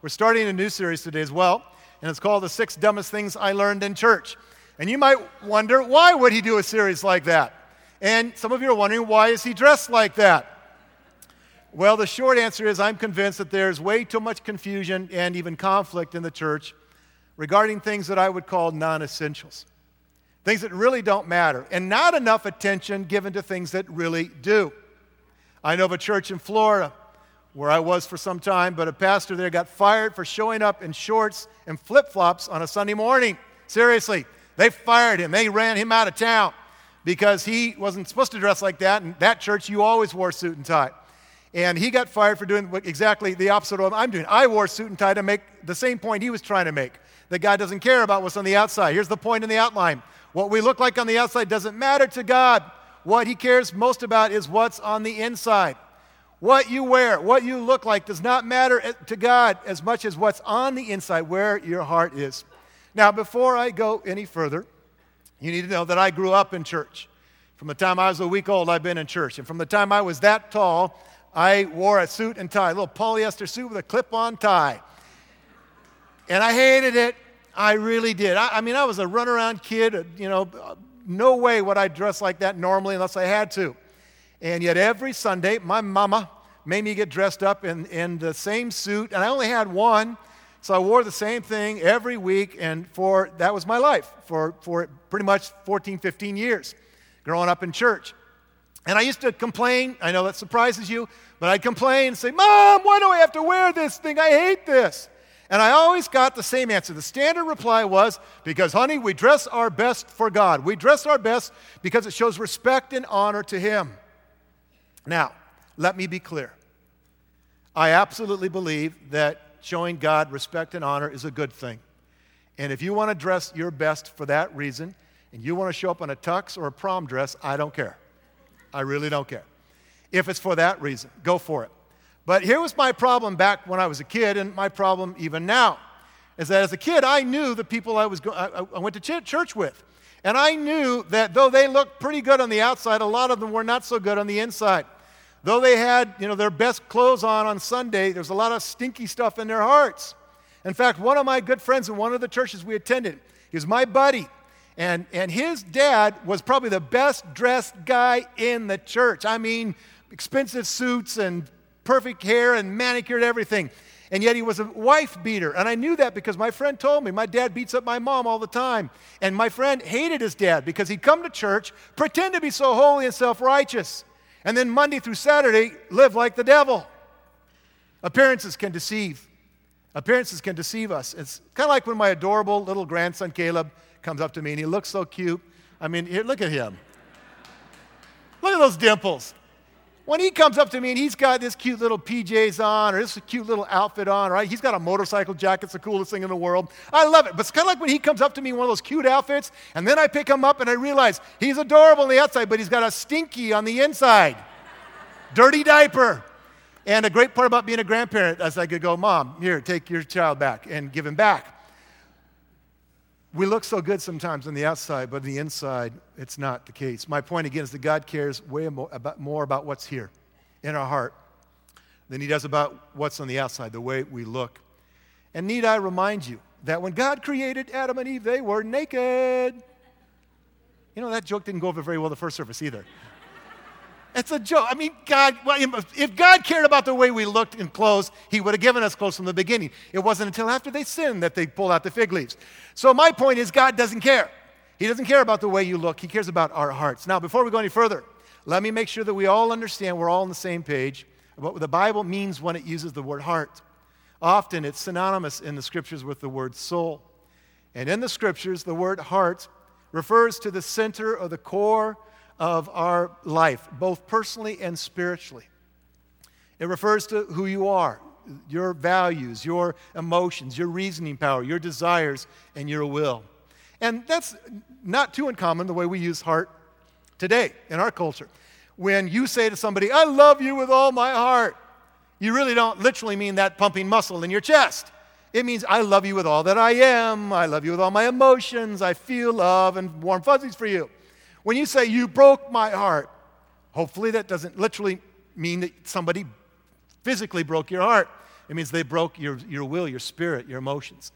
We're starting a new series today as well, and it's called The Six Dumbest Things I Learned in Church. And you might wonder, why would he do a series like that? And some of you are wondering, why is he dressed like that? Well, the short answer is I'm convinced that there's way too much confusion and even conflict in the church regarding things that I would call non essentials, things that really don't matter, and not enough attention given to things that really do. I know of a church in Florida where I was for some time, but a pastor there got fired for showing up in shorts and flip flops on a Sunday morning. Seriously, they fired him. They ran him out of town because he wasn't supposed to dress like that. And that church, you always wore suit and tie. And he got fired for doing exactly the opposite of what I'm doing. I wore suit and tie to make the same point he was trying to make that God doesn't care about what's on the outside. Here's the point in the outline what we look like on the outside doesn't matter to God. What he cares most about is what's on the inside. What you wear, what you look like does not matter to God as much as what's on the inside, where your heart is. Now, before I go any further, you need to know that I grew up in church. From the time I was a week old, I've been in church. And from the time I was that tall, I wore a suit and tie, a little polyester suit with a clip on tie. And I hated it. I really did. I, I mean, I was a runaround kid. You know, no way would I dress like that normally unless I had to. And yet, every Sunday, my mama made me get dressed up in, in the same suit, and I only had one. So I wore the same thing every week, and for that was my life for, for pretty much 14, 15 years growing up in church. And I used to complain. I know that surprises you, but I'd complain and say, Mom, why do I have to wear this thing? I hate this. And I always got the same answer. The standard reply was, Because, honey, we dress our best for God. We dress our best because it shows respect and honor to Him. Now, let me be clear. I absolutely believe that showing God respect and honor is a good thing. And if you want to dress your best for that reason, and you want to show up in a tux or a prom dress, I don't care. I really don't care. If it's for that reason, go for it. But here was my problem back when I was a kid, and my problem even now is that as a kid, I knew the people I, was go- I, I went to church with. And I knew that though they looked pretty good on the outside, a lot of them were not so good on the inside. Though they had, you know, their best clothes on on Sunday, there's a lot of stinky stuff in their hearts. In fact, one of my good friends in one of the churches we attended, he was my buddy. And, and his dad was probably the best dressed guy in the church. I mean, expensive suits and perfect hair and manicured everything. And yet he was a wife beater. And I knew that because my friend told me my dad beats up my mom all the time. And my friend hated his dad because he'd come to church, pretend to be so holy and self righteous, and then Monday through Saturday live like the devil. Appearances can deceive. Appearances can deceive us. It's kind of like when my adorable little grandson Caleb comes up to me and he looks so cute. I mean, here, look at him. Look at those dimples when he comes up to me and he's got this cute little PJs on or this cute little outfit on, right? He's got a motorcycle jacket, it's the coolest thing in the world. I love it. But it's kind of like when he comes up to me in one of those cute outfits, and then I pick him up and I realize he's adorable on the outside, but he's got a stinky on the inside. Dirty diaper. And a great part about being a grandparent is I could go, Mom, here, take your child back and give him back. We look so good sometimes on the outside, but on the inside, it's not the case. My point again is that God cares way more about, more about what's here in our heart than He does about what's on the outside, the way we look. And need I remind you that when God created Adam and Eve, they were naked. You know, that joke didn't go over very well the first service either. It's a joke. I mean, God, if God cared about the way we looked in clothes, He would have given us clothes from the beginning. It wasn't until after they sinned that they pulled out the fig leaves. So, my point is, God doesn't care. He doesn't care about the way you look, He cares about our hearts. Now, before we go any further, let me make sure that we all understand we're all on the same page about what the Bible means when it uses the word heart. Often it's synonymous in the scriptures with the word soul. And in the scriptures, the word heart refers to the center or the core of our life, both personally and spiritually. It refers to who you are, your values, your emotions, your reasoning power, your desires, and your will. And that's not too uncommon the way we use heart today in our culture. When you say to somebody, I love you with all my heart, you really don't literally mean that pumping muscle in your chest. It means I love you with all that I am. I love you with all my emotions. I feel love and warm fuzzies for you. When you say, You broke my heart, hopefully that doesn't literally mean that somebody physically broke your heart. It means they broke your, your will, your spirit, your emotions.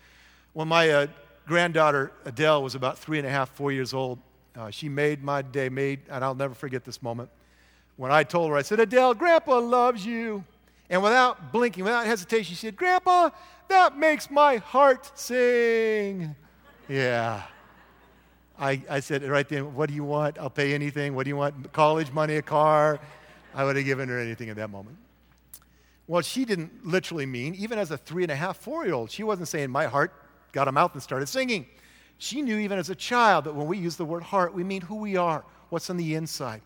When my uh, granddaughter Adele was about three and a half, four years old, uh, she made my day, made, and I'll never forget this moment. When I told her, I said, Adele, Grandpa loves you. And without blinking, without hesitation, she said, Grandpa, that makes my heart sing. Yeah. I, I said right then, What do you want? I'll pay anything. What do you want? College money, a car? I would have given her anything at that moment. Well, she didn't literally mean, even as a three and a half, four year old, she wasn't saying, My heart got a mouth and started singing. She knew even as a child that when we use the word heart, we mean who we are, what's on the inside.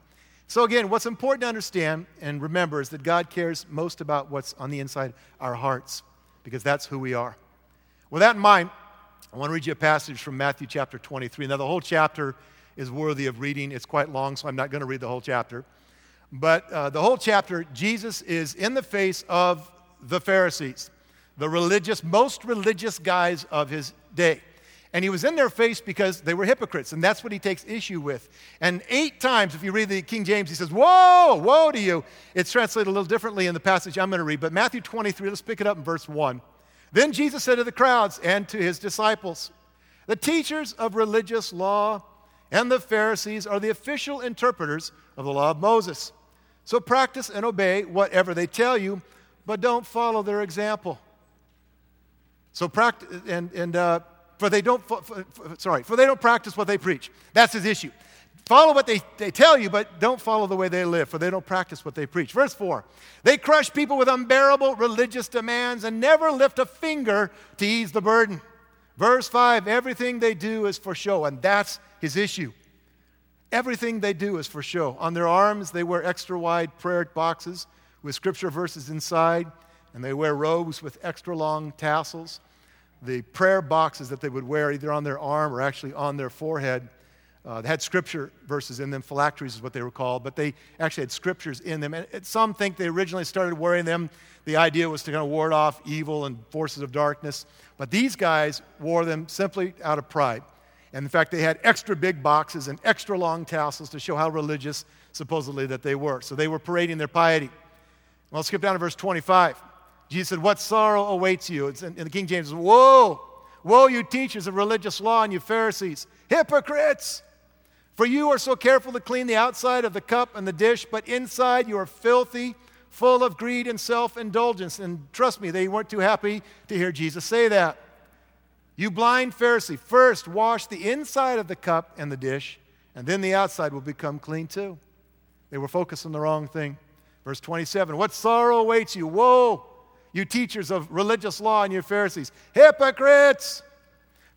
So, again, what's important to understand and remember is that God cares most about what's on the inside, our hearts, because that's who we are. With that in mind, I want to read you a passage from Matthew chapter 23. Now, the whole chapter is worthy of reading. It's quite long, so I'm not going to read the whole chapter. But uh, the whole chapter, Jesus is in the face of the Pharisees, the religious, most religious guys of his day. And he was in their face because they were hypocrites, and that's what he takes issue with. And eight times, if you read the King James, he says, Whoa, woe to you. It's translated a little differently in the passage I'm going to read, but Matthew 23, let's pick it up in verse 1. Then Jesus said to the crowds and to his disciples, The teachers of religious law and the Pharisees are the official interpreters of the law of Moses. So practice and obey whatever they tell you, but don't follow their example. So practice and, and uh, for they don't, for, for, sorry, for they don't practice what they preach. That's his issue. Follow what they, they tell you, but don't follow the way they live, for they don't practice what they preach. Verse 4 They crush people with unbearable religious demands and never lift a finger to ease the burden. Verse 5 Everything they do is for show, and that's his issue. Everything they do is for show. On their arms, they wear extra wide prayer boxes with scripture verses inside, and they wear robes with extra long tassels the prayer boxes that they would wear either on their arm or actually on their forehead. Uh, they had scripture verses in them. Phylacteries is what they were called, but they actually had scriptures in them. And some think they originally started wearing them. The idea was to kind of ward off evil and forces of darkness. But these guys wore them simply out of pride. And in fact, they had extra big boxes and extra long tassels to show how religious, supposedly, that they were. So they were parading their piety. Well, let's skip down to verse 25. Jesus said, What sorrow awaits you? It's in, in the King James, says, Woe! Woe, you teachers of religious law and you Pharisees, hypocrites! For you are so careful to clean the outside of the cup and the dish, but inside you are filthy, full of greed and self indulgence. And trust me, they weren't too happy to hear Jesus say that. You blind Pharisee, first wash the inside of the cup and the dish, and then the outside will become clean too. They were focused on the wrong thing. Verse 27 What sorrow awaits you? Woe! you teachers of religious law and you Pharisees. Hypocrites!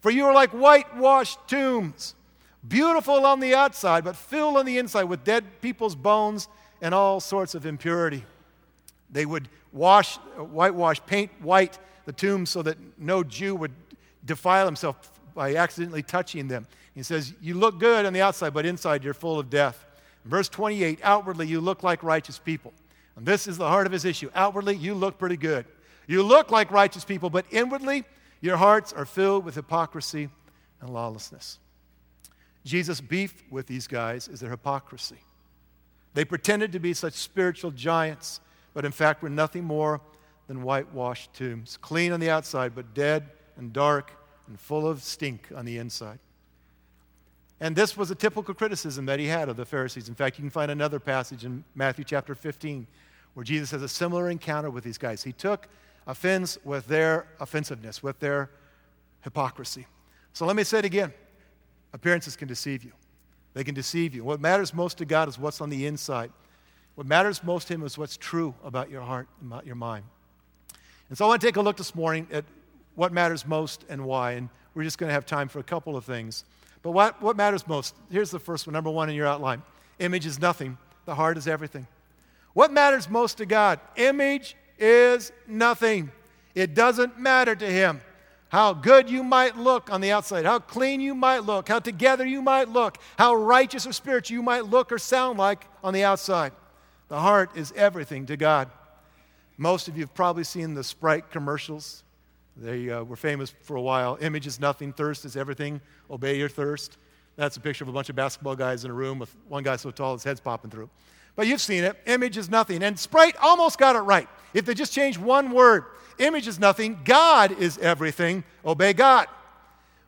For you are like whitewashed tombs, beautiful on the outside, but filled on the inside with dead people's bones and all sorts of impurity. They would wash, whitewash, paint white the tombs so that no Jew would defile himself by accidentally touching them. He says, You look good on the outside, but inside you're full of death. verse 28 Outwardly, you look like righteous people and this is the heart of his issue. Outwardly, you look pretty good. You look like righteous people, but inwardly, your hearts are filled with hypocrisy and lawlessness. Jesus' beef with these guys is their hypocrisy. They pretended to be such spiritual giants, but in fact were nothing more than whitewashed tombs, clean on the outside, but dead and dark and full of stink on the inside. And this was a typical criticism that he had of the Pharisees. In fact, you can find another passage in Matthew chapter 15 where Jesus has a similar encounter with these guys. He took offense with their offensiveness, with their hypocrisy. So let me say it again appearances can deceive you, they can deceive you. What matters most to God is what's on the inside. What matters most to Him is what's true about your heart, about your mind. And so I want to take a look this morning at what matters most and why. And we're just going to have time for a couple of things. But what, what matters most? Here's the first one, number one in your outline image is nothing, the heart is everything. What matters most to God? Image is nothing. It doesn't matter to Him how good you might look on the outside, how clean you might look, how together you might look, how righteous or spiritual you might look or sound like on the outside. The heart is everything to God. Most of you have probably seen the Sprite commercials. They uh, were famous for a while. Image is nothing, thirst is everything. Obey your thirst. That's a picture of a bunch of basketball guys in a room with one guy so tall his head's popping through. But you've seen it. Image is nothing. And Sprite almost got it right. If they just changed one word, image is nothing, God is everything, obey God.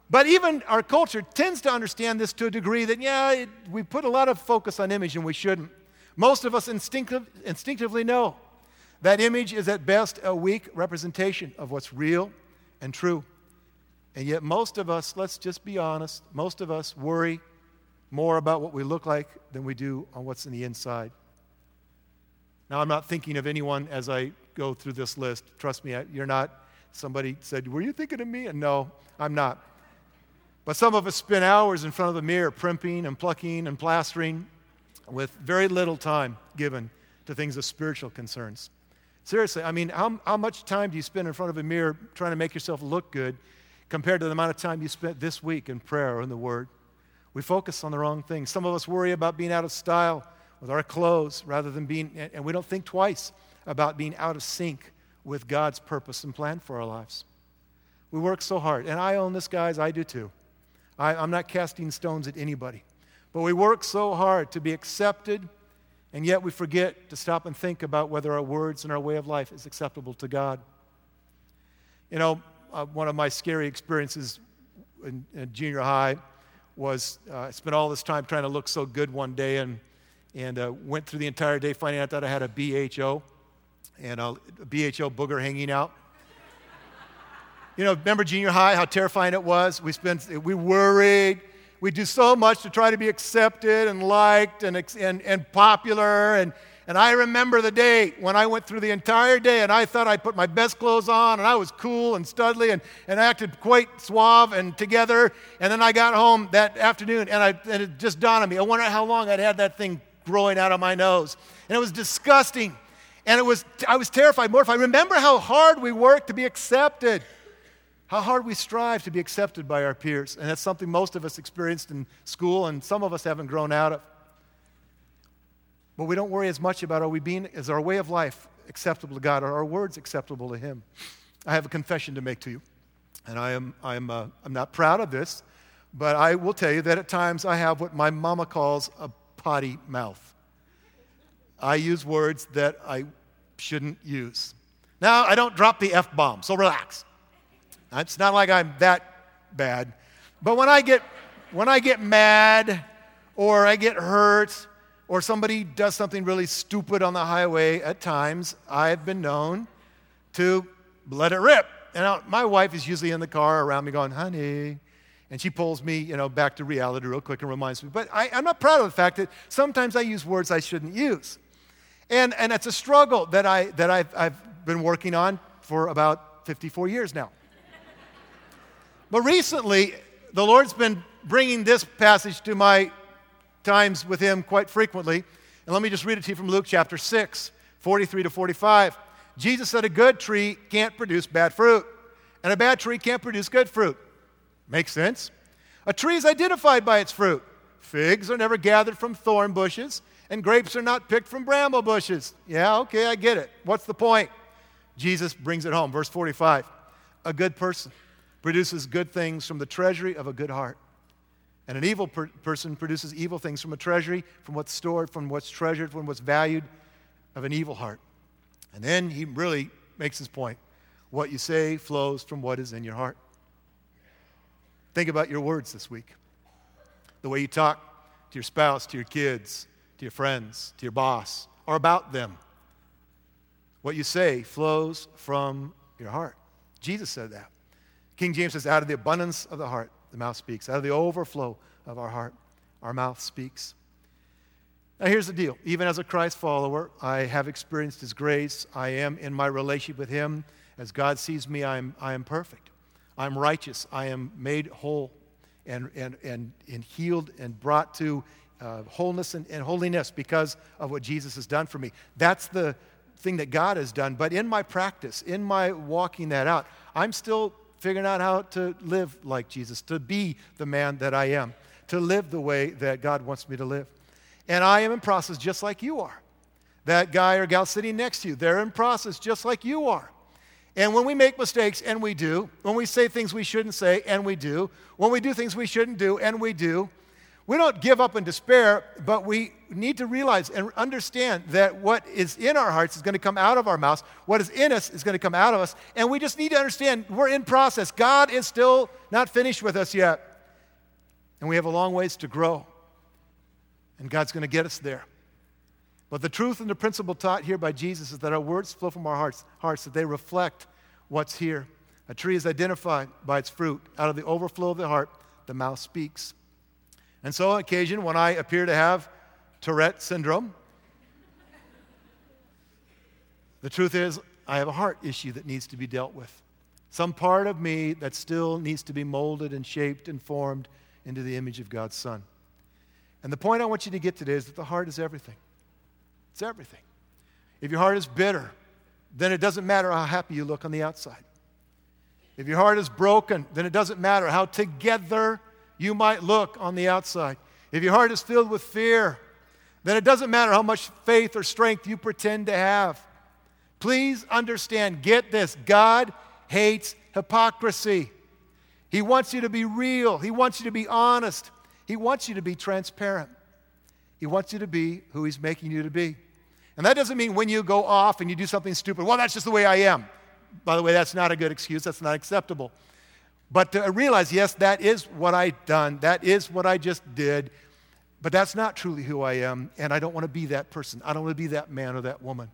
But even our culture tends to understand this to a degree that, yeah, it, we put a lot of focus on image and we shouldn't. Most of us instinctive, instinctively know that image is at best a weak representation of what's real and true. And yet, most of us, let's just be honest, most of us worry more about what we look like than we do on what's in the inside. Now, I'm not thinking of anyone as I go through this list. Trust me, you're not. Somebody said, Were you thinking of me? And no, I'm not. But some of us spend hours in front of the mirror primping and plucking and plastering with very little time given to things of spiritual concerns. Seriously, I mean, how, how much time do you spend in front of a mirror trying to make yourself look good compared to the amount of time you spent this week in prayer or in the Word? We focus on the wrong things. Some of us worry about being out of style with our clothes rather than being, and we don't think twice about being out of sync with God's purpose and plan for our lives. We work so hard, and I own this, guys, I do too. I, I'm not casting stones at anybody. But we work so hard to be accepted, and yet we forget to stop and think about whether our words and our way of life is acceptable to God. You know, uh, one of my scary experiences in, in junior high was uh, I spent all this time trying to look so good one day and, and uh, went through the entire day finding out that I had a BHO and a, BHO booger hanging out. You know, remember junior high, how terrifying it was? We spent, we worried. We do so much to try to be accepted and liked and, and, and popular. And, and I remember the day when I went through the entire day and I thought I put my best clothes on and I was cool and studly and, and acted quite suave and together. And then I got home that afternoon and, I, and it just dawned on me. I wonder how long I'd had that thing growing out of my nose. And it was disgusting. And it was, I was terrified, mortified. Remember how hard we worked to be accepted how hard we strive to be accepted by our peers. And that's something most of us experienced in school, and some of us haven't grown out of. But we don't worry as much about are we being, is our way of life acceptable to God? Are our words acceptable to Him? I have a confession to make to you. And I am, I am, uh, I'm not proud of this, but I will tell you that at times I have what my mama calls a potty mouth. I use words that I shouldn't use. Now, I don't drop the F bomb, so relax. It's not like I'm that bad. But when I get, when I get mad or I get hurt or somebody does something really stupid on the highway, at times I've been known to let it rip. And my wife is usually in the car around me going, honey. And she pulls me, you know, back to reality real quick and reminds me. But I, am not proud of the fact that sometimes I use words I shouldn't use. And, and it's a struggle that, I, that I've, I've been working on for about 54 years now. But recently, the Lord's been bringing this passage to my times with Him quite frequently. And let me just read it to you from Luke chapter 6, 43 to 45. Jesus said, A good tree can't produce bad fruit, and a bad tree can't produce good fruit. Makes sense. A tree is identified by its fruit. Figs are never gathered from thorn bushes, and grapes are not picked from bramble bushes. Yeah, okay, I get it. What's the point? Jesus brings it home. Verse 45 A good person produces good things from the treasury of a good heart. And an evil per- person produces evil things from a treasury, from what's stored, from what's treasured, from what's valued of an evil heart. And then he really makes his point. What you say flows from what is in your heart. Think about your words this week. The way you talk to your spouse, to your kids, to your friends, to your boss, or about them. What you say flows from your heart. Jesus said that. King James says, out of the abundance of the heart, the mouth speaks. Out of the overflow of our heart, our mouth speaks. Now, here's the deal. Even as a Christ follower, I have experienced His grace. I am in my relationship with Him. As God sees me, I am, I am perfect. I'm righteous. I am made whole and, and, and, and healed and brought to uh, wholeness and, and holiness because of what Jesus has done for me. That's the thing that God has done. But in my practice, in my walking that out, I'm still figuring out how to live like Jesus, to be the man that I am, to live the way that God wants me to live. And I am in process just like you are. That guy or gal sitting next to you, they're in process just like you are. And when we make mistakes, and we do, when we say things we shouldn't say, and we do, when we do things we shouldn't do, and we do, we don't give up in despair, but we need to realize and understand that what is in our hearts is going to come out of our mouths. What is in us is going to come out of us. And we just need to understand we're in process. God is still not finished with us yet. And we have a long ways to grow. And God's going to get us there. But the truth and the principle taught here by Jesus is that our words flow from our hearts, hearts that they reflect what's here. A tree is identified by its fruit. Out of the overflow of the heart, the mouth speaks. And so, on occasion, when I appear to have Tourette syndrome, the truth is, I have a heart issue that needs to be dealt with. Some part of me that still needs to be molded and shaped and formed into the image of God's Son. And the point I want you to get today is that the heart is everything. It's everything. If your heart is bitter, then it doesn't matter how happy you look on the outside. If your heart is broken, then it doesn't matter how together you might look on the outside. If your heart is filled with fear, then it doesn't matter how much faith or strength you pretend to have. Please understand, get this God hates hypocrisy. He wants you to be real, He wants you to be honest, He wants you to be transparent. He wants you to be who He's making you to be. And that doesn't mean when you go off and you do something stupid, well, that's just the way I am. By the way, that's not a good excuse, that's not acceptable. But to realize, yes, that is what I've done, that is what I just did, but that's not truly who I am, and I don't want to be that person. I don't want to be that man or that woman.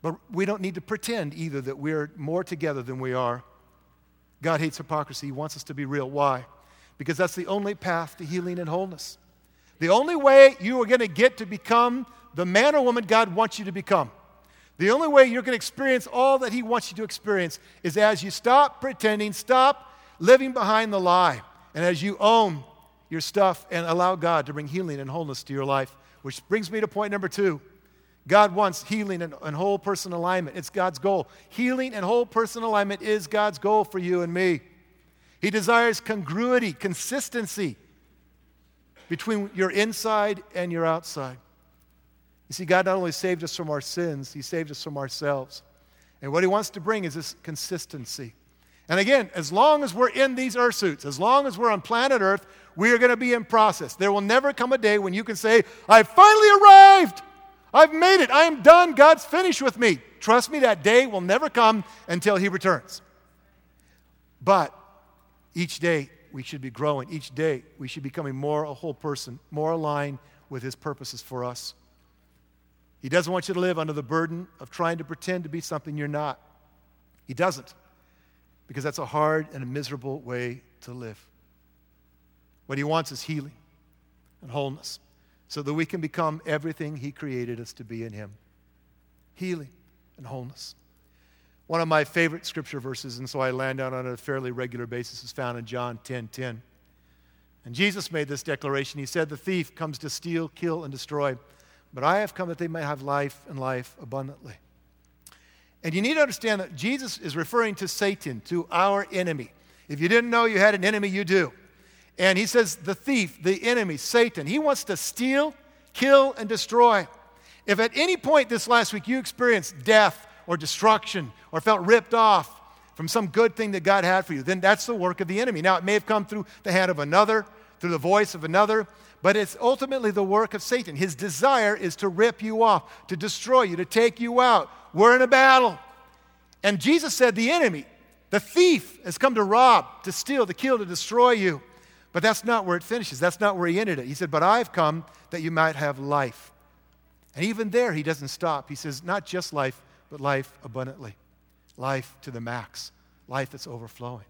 But we don't need to pretend either that we're more together than we are. God hates hypocrisy. He wants us to be real. Why? Because that's the only path to healing and wholeness. The only way you are going to get to become the man or woman God wants you to become. The only way you're going to experience all that He wants you to experience is as you stop pretending, stop living behind the lie. And as you own your stuff and allow God to bring healing and wholeness to your life, which brings me to point number two. God wants healing and, and whole person alignment. It's God's goal. Healing and whole person alignment is God's goal for you and me. He desires congruity, consistency between your inside and your outside. You see, God not only saved us from our sins, He saved us from ourselves. And what He wants to bring is this consistency. And again, as long as we're in these earth suits, as long as we're on planet Earth, we are going to be in process. There will never come a day when you can say, I finally arrived. I've made it. I am done. God's finished with me. Trust me, that day will never come until He returns. But each day we should be growing. Each day we should be becoming more a whole person, more aligned with His purposes for us. He doesn't want you to live under the burden of trying to pretend to be something you're not. He doesn't because that's a hard and a miserable way to live. What he wants is healing and wholeness so that we can become everything he created us to be in him healing and wholeness. One of my favorite scripture verses, and so I land out on a fairly regular basis, is found in John 10 10. And Jesus made this declaration. He said, The thief comes to steal, kill, and destroy, but I have come that they may have life and life abundantly. And you need to understand that Jesus is referring to Satan, to our enemy. If you didn't know you had an enemy, you do. And he says, the thief, the enemy, Satan, he wants to steal, kill, and destroy. If at any point this last week you experienced death or destruction or felt ripped off from some good thing that God had for you, then that's the work of the enemy. Now, it may have come through the hand of another, through the voice of another, but it's ultimately the work of Satan. His desire is to rip you off, to destroy you, to take you out. We're in a battle. And Jesus said, The enemy, the thief, has come to rob, to steal, to kill, to destroy you. But that's not where it finishes. That's not where he ended it. He said, But I've come that you might have life. And even there, he doesn't stop. He says, Not just life, but life abundantly, life to the max, life that's overflowing.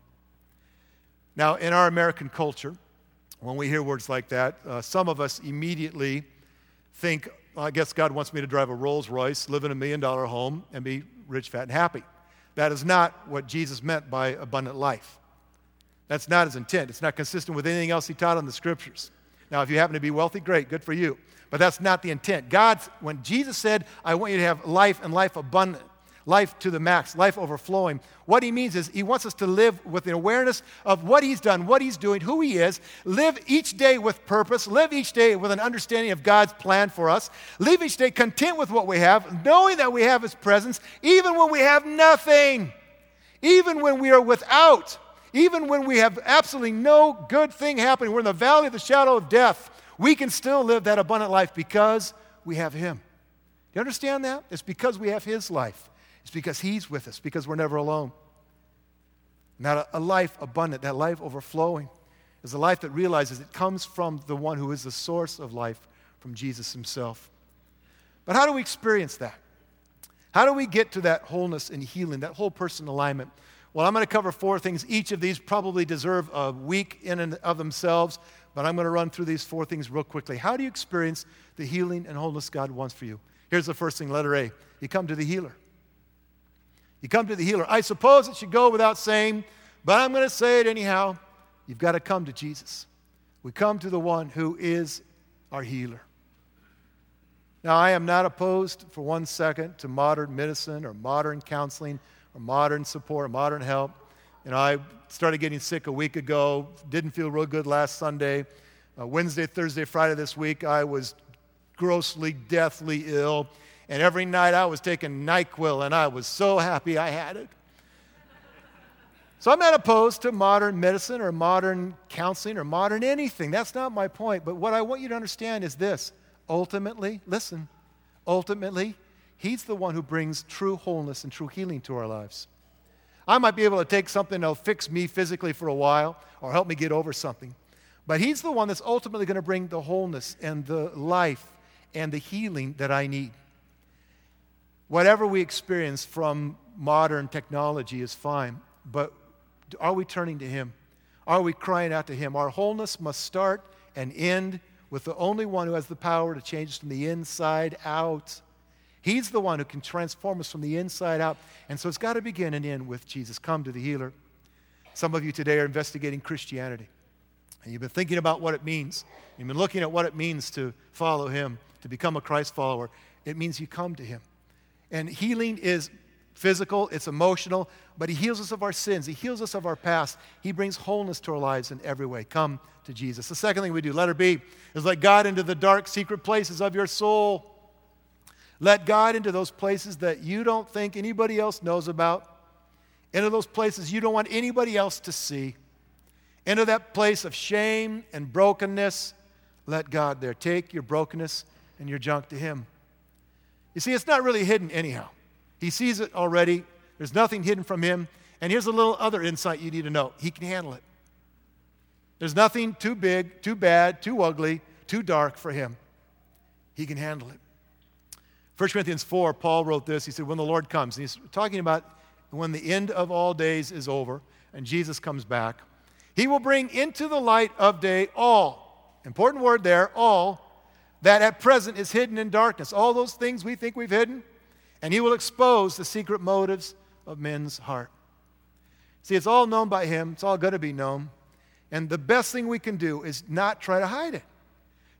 Now, in our American culture, when we hear words like that, uh, some of us immediately think, I guess God wants me to drive a Rolls Royce, live in a million dollar home, and be rich, fat, and happy. That is not what Jesus meant by abundant life. That's not his intent. It's not consistent with anything else he taught in the scriptures. Now, if you happen to be wealthy, great, good for you. But that's not the intent. God's, when Jesus said, I want you to have life and life abundant, life to the max, life overflowing. What he means is he wants us to live with an awareness of what he's done, what he's doing, who he is, live each day with purpose, live each day with an understanding of God's plan for us, live each day content with what we have, knowing that we have his presence, even when we have nothing, even when we are without. Even when we have absolutely no good thing happening, we're in the valley of the shadow of death, we can still live that abundant life because we have Him. Do you understand that? It's because we have His life. It's because He's with us, because we're never alone. Not a, a life abundant, that life overflowing, is a life that realizes it comes from the one who is the source of life, from Jesus Himself. But how do we experience that? How do we get to that wholeness and healing, that whole person alignment? Well, I'm going to cover four things. Each of these probably deserve a week in and of themselves, but I'm going to run through these four things real quickly. How do you experience the healing and wholeness God wants for you? Here's the first thing, letter A. You come to the healer. You come to the healer. I suppose it should go without saying, but I'm going to say it anyhow. You've got to come to Jesus. We come to the one who is our healer. Now, I am not opposed for one second to modern medicine or modern counseling or modern support or modern help. You know, I started getting sick a week ago, didn't feel real good last Sunday. Uh, Wednesday, Thursday, Friday this week, I was grossly, deathly ill. And every night I was taking NyQuil, and I was so happy I had it. So I'm not opposed to modern medicine or modern counseling or modern anything. That's not my point. But what I want you to understand is this ultimately, listen, ultimately, He's the one who brings true wholeness and true healing to our lives. I might be able to take something that'll fix me physically for a while or help me get over something. But He's the one that's ultimately going to bring the wholeness and the life and the healing that I need. Whatever we experience from modern technology is fine, but are we turning to Him? Are we crying out to Him? Our wholeness must start and end with the only one who has the power to change us from the inside out. He's the one who can transform us from the inside out. And so it's got to begin and end with Jesus. Come to the healer. Some of you today are investigating Christianity. And you've been thinking about what it means. You've been looking at what it means to follow Him, to become a Christ follower. It means you come to Him. And healing is physical, it's emotional, but He heals us of our sins. He heals us of our past. He brings wholeness to our lives in every way. Come to Jesus. The second thing we do, letter B, is let God into the dark, secret places of your soul. Let God into those places that you don't think anybody else knows about, into those places you don't want anybody else to see, into that place of shame and brokenness. Let God there. Take your brokenness and your junk to Him. You see, it's not really hidden anyhow. He sees it already. There's nothing hidden from him. And here's a little other insight you need to know He can handle it. There's nothing too big, too bad, too ugly, too dark for him. He can handle it. 1 Corinthians 4, Paul wrote this. He said, When the Lord comes, and he's talking about when the end of all days is over and Jesus comes back, he will bring into the light of day all, important word there, all, that at present is hidden in darkness. All those things we think we've hidden, and he will expose the secret motives of men's heart. See, it's all known by him, it's all going to be known. And the best thing we can do is not try to hide it,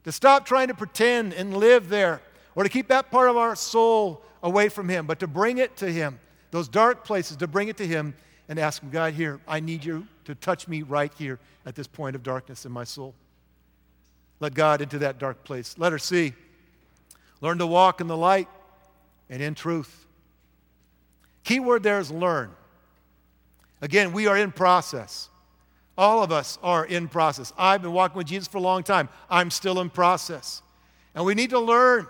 to stop trying to pretend and live there, or to keep that part of our soul away from him, but to bring it to him, those dark places, to bring it to him and ask him, God, here, I need you to touch me right here at this point of darkness in my soul. Let God into that dark place. Let her see. Learn to walk in the light and in truth. Key word there is learn. Again, we are in process. All of us are in process. I've been walking with Jesus for a long time. I'm still in process. And we need to learn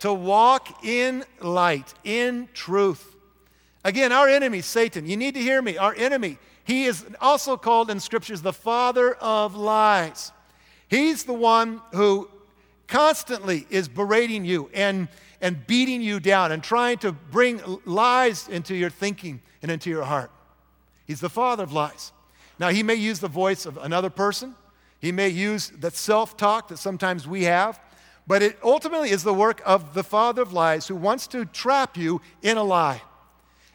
to walk in light, in truth. Again, our enemy, Satan, you need to hear me. Our enemy, he is also called in scriptures the father of lies. He's the one who constantly is berating you and and beating you down and trying to bring lies into your thinking and into your heart. He's the father of lies. Now, he may use the voice of another person, he may use that self talk that sometimes we have, but it ultimately is the work of the father of lies who wants to trap you in a lie.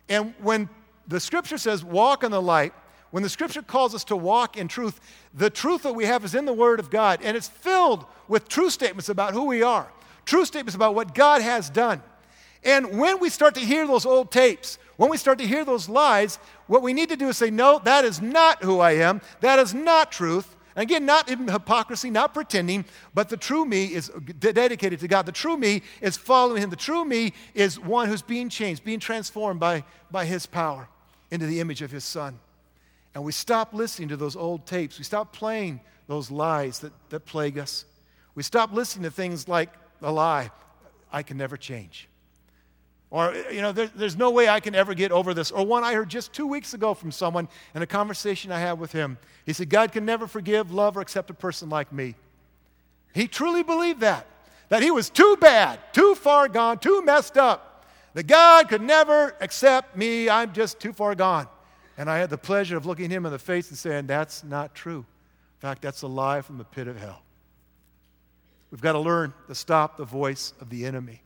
And when the scripture says, walk in the light, when the scripture calls us to walk in truth, the truth that we have is in the Word of God, and it's filled with true statements about who we are true statements about what God has done. And when we start to hear those old tapes, when we start to hear those lies, what we need to do is say, No, that is not who I am. That is not truth. And again, not in hypocrisy, not pretending, but the true me is dedicated to God. The true me is following Him. The true me is one who's being changed, being transformed by, by His power into the image of His Son. And we stop listening to those old tapes. We stop playing those lies that, that plague us. We stop listening to things like a lie I can never change. Or, you know, there, there's no way I can ever get over this. Or one I heard just two weeks ago from someone in a conversation I had with him. He said, God can never forgive, love, or accept a person like me. He truly believed that, that he was too bad, too far gone, too messed up, that God could never accept me. I'm just too far gone. And I had the pleasure of looking him in the face and saying, That's not true. In fact, that's a lie from the pit of hell. We've got to learn to stop the voice of the enemy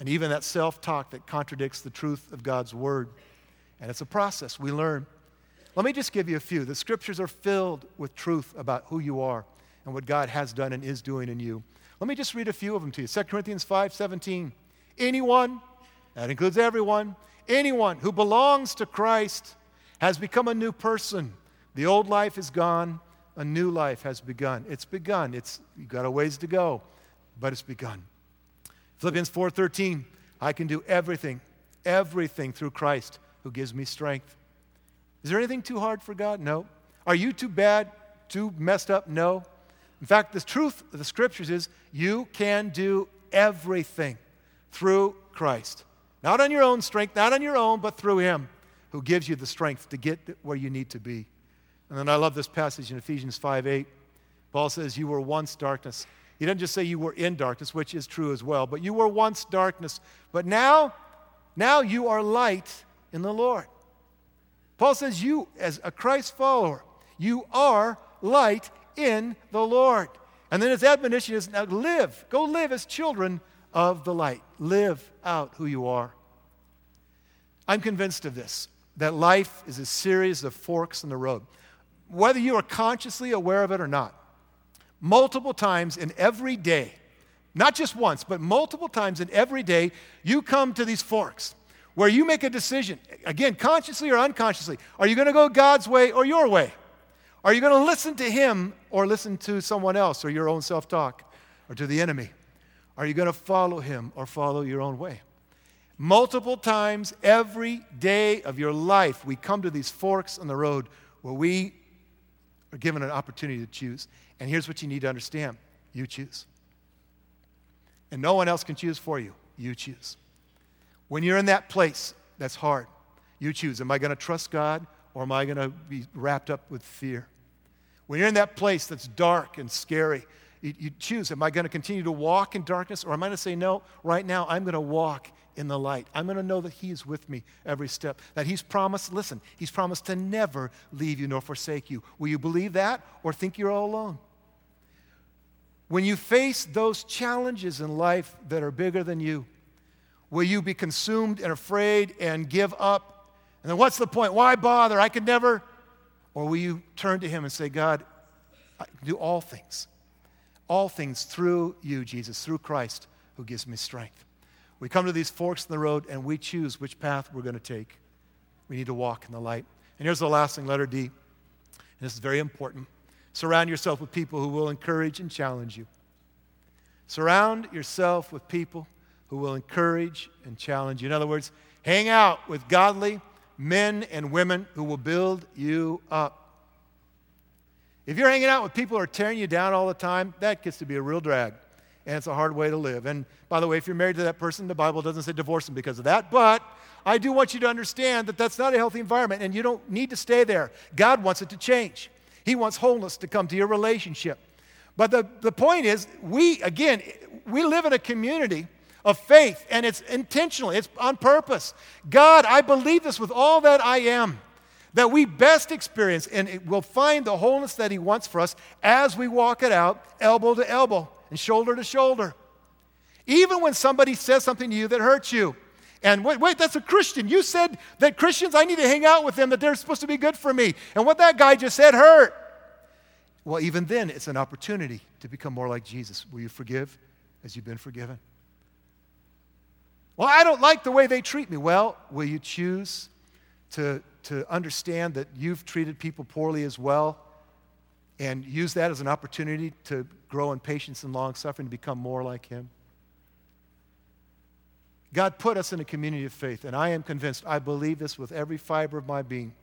and even that self talk that contradicts the truth of God's word. And it's a process we learn. Let me just give you a few. The scriptures are filled with truth about who you are and what God has done and is doing in you. Let me just read a few of them to you. 2 Corinthians 5 17. Anyone, that includes everyone, anyone who belongs to Christ has become a new person. The old life is gone, a new life has begun. It's begun. It's you've got a ways to go, but it's begun. Philippians 4:13, I can do everything, everything through Christ who gives me strength. Is there anything too hard for God? No. Are you too bad, too messed up? No. In fact, the truth of the scriptures is you can do everything through Christ. Not on your own strength, not on your own, but through Him who gives you the strength to get where you need to be. And then I love this passage in Ephesians 5 8. Paul says, You were once darkness, he doesn't just say you were in darkness, which is true as well, but you were once darkness. But now, now you are light in the Lord. Paul says, You, as a Christ follower, you are light in the Lord. And then his admonition is now live, go live as children of the light. Live out who you are. I'm convinced of this that life is a series of forks in the road. Whether you are consciously aware of it or not, multiple times in every day, not just once, but multiple times in every day, you come to these forks where you make a decision, again, consciously or unconsciously. Are you going to go God's way or your way? Are you going to listen to Him or listen to someone else or your own self talk or to the enemy? Are you going to follow Him or follow your own way? Multiple times every day of your life, we come to these forks on the road where we are given an opportunity to choose. And here's what you need to understand you choose. And no one else can choose for you. You choose. When you're in that place that's hard, you choose. Am I going to trust God or am I going to be wrapped up with fear? When you're in that place that's dark and scary, you, you choose. Am I going to continue to walk in darkness or am I going to say, no, right now I'm going to walk in the light. I'm going to know that He is with me every step. That He's promised, listen, He's promised to never leave you nor forsake you. Will you believe that or think you're all alone? When you face those challenges in life that are bigger than you, will you be consumed and afraid and give up? And then what's the point? Why bother? I could never. Or will you turn to Him and say, God, I do all things, all things through you, Jesus, through Christ who gives me strength. We come to these forks in the road and we choose which path we're going to take. We need to walk in the light. And here's the last thing, letter D. And this is very important. Surround yourself with people who will encourage and challenge you. Surround yourself with people who will encourage and challenge you. In other words, hang out with godly men and women who will build you up. If you're hanging out with people who are tearing you down all the time, that gets to be a real drag and it's a hard way to live. And by the way, if you're married to that person, the Bible doesn't say divorce them because of that. But I do want you to understand that that's not a healthy environment, and you don't need to stay there. God wants it to change, He wants wholeness to come to your relationship. But the, the point is, we, again, we live in a community of faith, and it's intentional, it's on purpose. God, I believe this with all that I am that we best experience and we'll find the wholeness that He wants for us as we walk it out, elbow to elbow and shoulder to shoulder. Even when somebody says something to you that hurts you. And wait, wait, that's a Christian. You said that Christians, I need to hang out with them, that they're supposed to be good for me. And what that guy just said hurt. Well, even then, it's an opportunity to become more like Jesus. Will you forgive as you've been forgiven? Well, I don't like the way they treat me. Well, will you choose to, to understand that you've treated people poorly as well and use that as an opportunity to grow in patience and long suffering to become more like Him. God put us in a community of faith, and I am convinced, I believe this with every fiber of my being,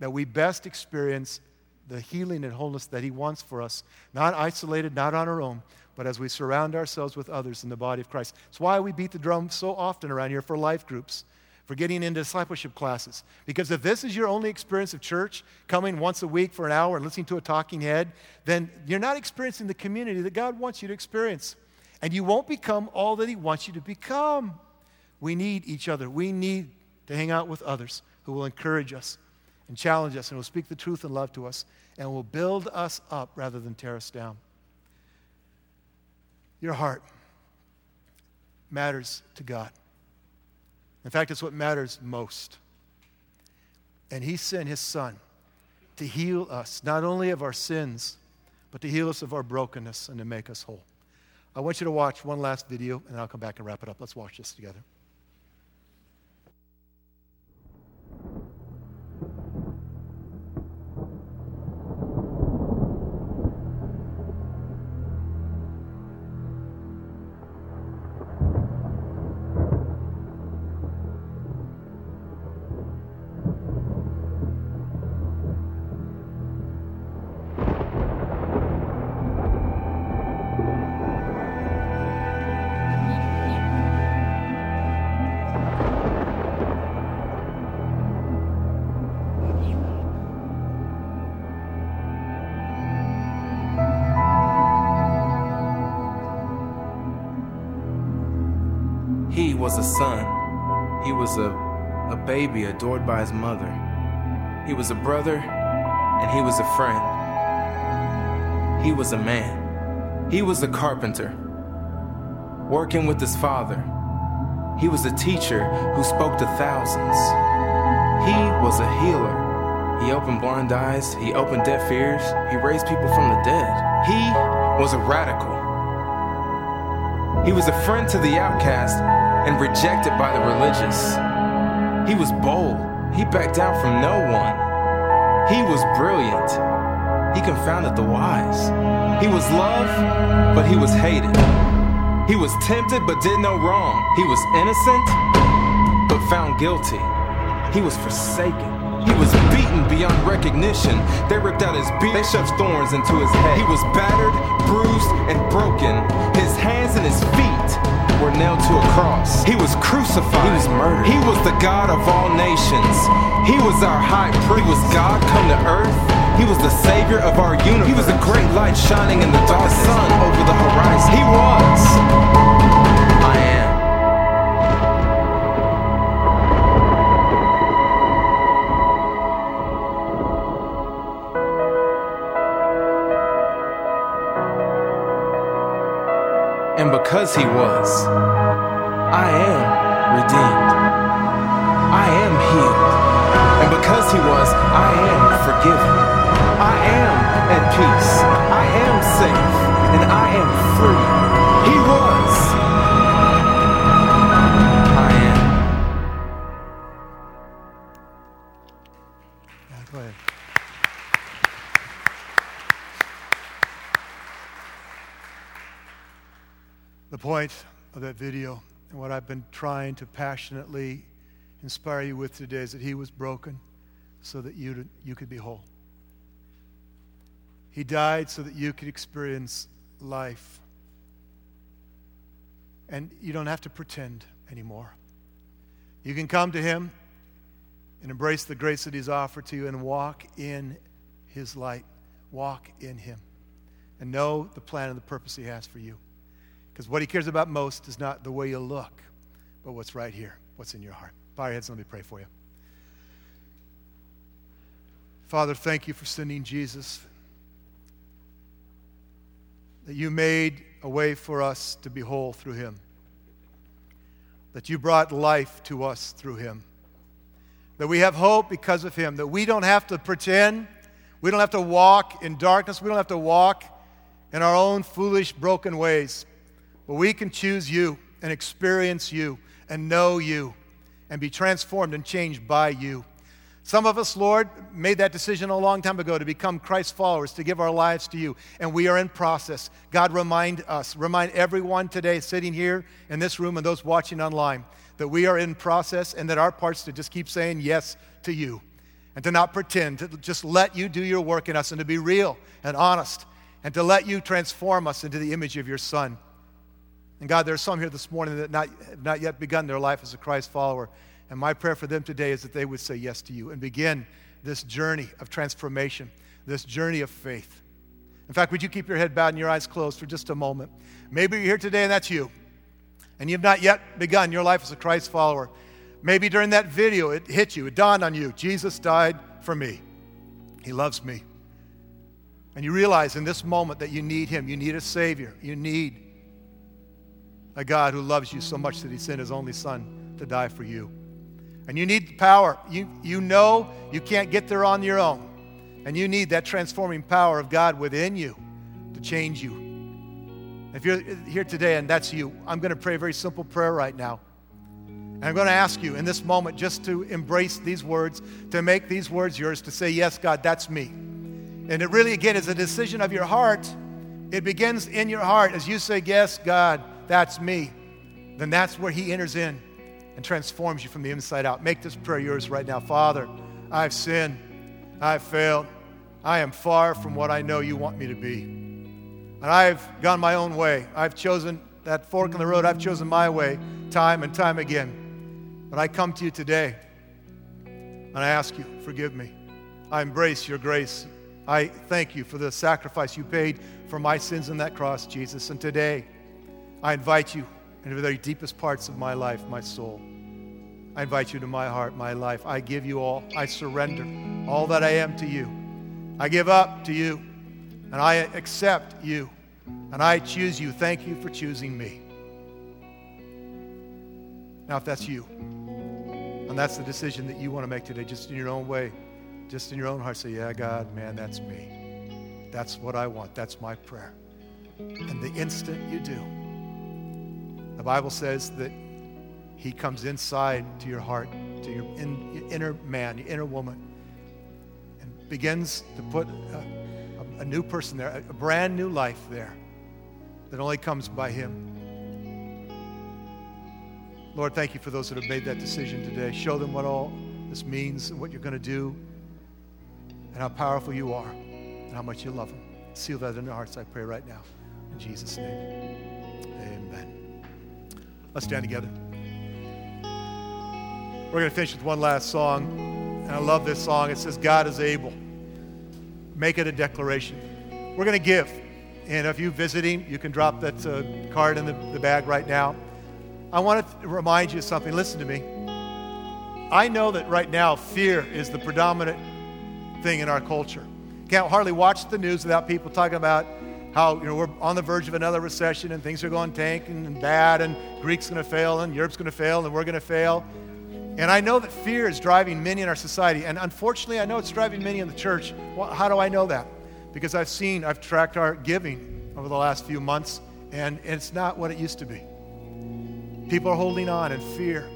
that we best experience the healing and wholeness that He wants for us, not isolated, not on our own, but as we surround ourselves with others in the body of Christ. It's why we beat the drum so often around here for life groups, for getting into discipleship classes. Because if this is your only experience of church, coming once a week for an hour and listening to a talking head, then you're not experiencing the community that God wants you to experience. And you won't become all that He wants you to become. We need each other. We need to hang out with others who will encourage us and challenge us and will speak the truth and love to us and will build us up rather than tear us down. Your heart matters to God. In fact, it's what matters most. And He sent His Son to heal us, not only of our sins, but to heal us of our brokenness and to make us whole. I want you to watch one last video, and I'll come back and wrap it up. Let's watch this together. Was a son. He was a, a baby adored by his mother. He was a brother, and he was a friend. He was a man. He was a carpenter, working with his father. He was a teacher who spoke to thousands. He was a healer. He opened blind eyes, he opened deaf ears, he raised people from the dead. He was a radical. He was a friend to the outcast and rejected by the religious. He was bold. He backed down from no one. He was brilliant. He confounded the wise. He was loved, but he was hated. He was tempted, but did no wrong. He was innocent, but found guilty. He was forsaken. He was beaten beyond recognition. They ripped out his beard, they shoved thorns into his head. He was battered, bruised, and broken. His hands and his feet were nailed to a cross. He was crucified. He was murdered. He was the God of all nations. He was our high priest. He was God come to earth. He was the savior of our universe. He was a great light shining in the dark sun over the horizon. He was. And because he was, I am redeemed. I am healed. And because he was, I am forgiven. I am at peace. I am safe. And I am free. He was. That video and what I've been trying to passionately inspire you with today is that He was broken so that you, you could be whole. He died so that you could experience life. And you don't have to pretend anymore. You can come to Him and embrace the grace that He's offered to you and walk in His light. Walk in Him. And know the plan and the purpose He has for you. Because what He cares about most is not the way you look, but what's right here, what's in your heart. Bow your heads and let me pray for you. Father, thank you for sending Jesus. That you made a way for us to be whole through him. That you brought life to us through him. That we have hope because of him. That we don't have to pretend. We don't have to walk in darkness. We don't have to walk in our own foolish, broken ways. But we can choose you and experience you and know you and be transformed and changed by you. Some of us, Lord, made that decision a long time ago to become Christ followers, to give our lives to you, and we are in process. God, remind us, remind everyone today sitting here in this room and those watching online that we are in process and that our part's to just keep saying yes to you. and to not pretend, to just let you do your work in us and to be real and honest and to let you transform us into the image of your Son. And God, there are some here this morning that not, have not yet begun their life as a Christ follower. And my prayer for them today is that they would say yes to you and begin this journey of transformation, this journey of faith. In fact, would you keep your head bowed and your eyes closed for just a moment? Maybe you're here today and that's you, and you've not yet begun your life as a Christ follower. Maybe during that video it hit you, it dawned on you Jesus died for me, He loves me. And you realize in this moment that you need Him, you need a Savior, you need a God who loves you so much that He sent His only Son to die for you. And you need power. You, you know you can't get there on your own. And you need that transforming power of God within you to change you. If you're here today and that's you, I'm going to pray a very simple prayer right now. And I'm going to ask you in this moment just to embrace these words, to make these words yours, to say, Yes, God, that's me. And it really, again, is a decision of your heart. It begins in your heart as you say, Yes, God, that's me. Then that's where He enters in and transforms you from the inside out. Make this prayer yours right now. Father, I've sinned. I've failed. I am far from what I know you want me to be. And I've gone my own way. I've chosen that fork in the road. I've chosen my way time and time again. But I come to you today and I ask you, forgive me. I embrace your grace. I thank you for the sacrifice you paid for my sins on that cross, Jesus. And today, I invite you into the very deepest parts of my life, my soul. I invite you to my heart, my life. I give you all. I surrender all that I am to you. I give up to you, and I accept you, and I choose you. Thank you for choosing me. Now, if that's you, and that's the decision that you want to make today, just in your own way, just in your own heart, say, Yeah, God, man, that's me. That's what I want. That's my prayer. And the instant you do, the Bible says that He comes inside to your heart, to your, in, your inner man, your inner woman, and begins to put a, a, a new person there, a brand new life there that only comes by Him. Lord, thank you for those that have made that decision today. Show them what all this means and what you're going to do and how powerful you are and how much you love them. Seal that in their hearts, I pray right now. In Jesus' name, amen. Let's stand together. We're going to finish with one last song. And I love this song. It says, God is able. Make it a declaration. We're going to give. And if you're visiting, you can drop that uh, card in the, the bag right now. I want to remind you of something. Listen to me. I know that right now fear is the predominant thing in our culture. Can't hardly watch the news without people talking about how you know we're on the verge of another recession and things are going tanking and bad and Greek's going to fail and Europe's going to fail and we're going to fail. And I know that fear is driving many in our society. And unfortunately, I know it's driving many in the church. Well, how do I know that? Because I've seen, I've tracked our giving over the last few months, and it's not what it used to be. People are holding on in fear.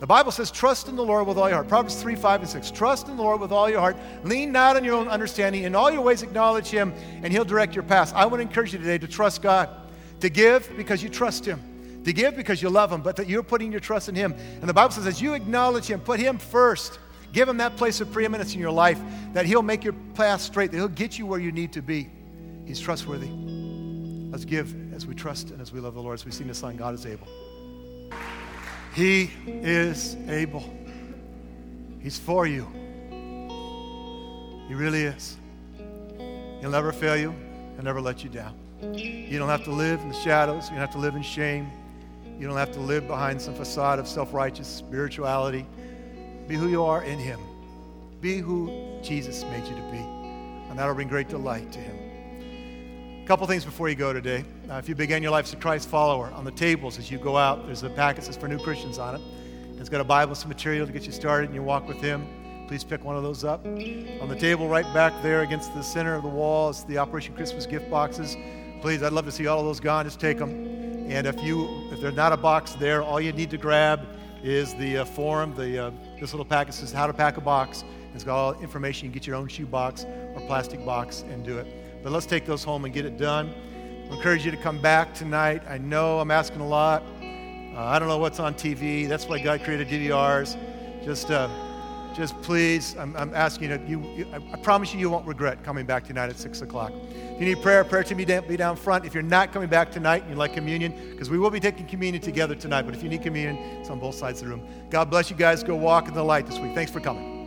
The Bible says, trust in the Lord with all your heart. Proverbs 3, 5, and 6. Trust in the Lord with all your heart. Lean not on your own understanding. In all your ways, acknowledge Him, and He'll direct your path. I want to encourage you today to trust God, to give because you trust Him, to give because you love Him, but that you're putting your trust in Him. And the Bible says, as you acknowledge Him, put Him first, give Him that place of preeminence in your life, that He'll make your path straight, that He'll get you where you need to be. He's trustworthy. Let's give as we trust and as we love the Lord, as we sing this song, God is able. He is able. He's for you. He really is. He'll never fail you. He'll never let you down. You don't have to live in the shadows. You don't have to live in shame. You don't have to live behind some facade of self righteous spirituality. Be who you are in Him. Be who Jesus made you to be. And that'll bring great delight to Him. A couple things before you go today. Uh, if you began your life as a Christ follower, on the tables as you go out, there's a packet that says for new Christians on it. It's got a Bible, some material to get you started and you walk with Him. Please pick one of those up. On the table right back there against the center of the wall is the Operation Christmas gift boxes. Please, I'd love to see all of those gone. Just take them. And if you if there's not a box there, all you need to grab is the uh, form. The uh, this little packet says how to pack a box. It's got all information. You can get your own shoe box or plastic box and do it. But let's take those home and get it done. I encourage you to come back tonight. I know I'm asking a lot. Uh, I don't know what's on TV. That's why God created DVRs. Just, uh, just please, I'm, I'm asking you, you, I promise you, you won't regret coming back tonight at 6 o'clock. If you need prayer, prayer be down, be down front. If you're not coming back tonight and you like communion, because we will be taking communion together tonight, but if you need communion, it's on both sides of the room. God bless you guys. Go walk in the light this week. Thanks for coming.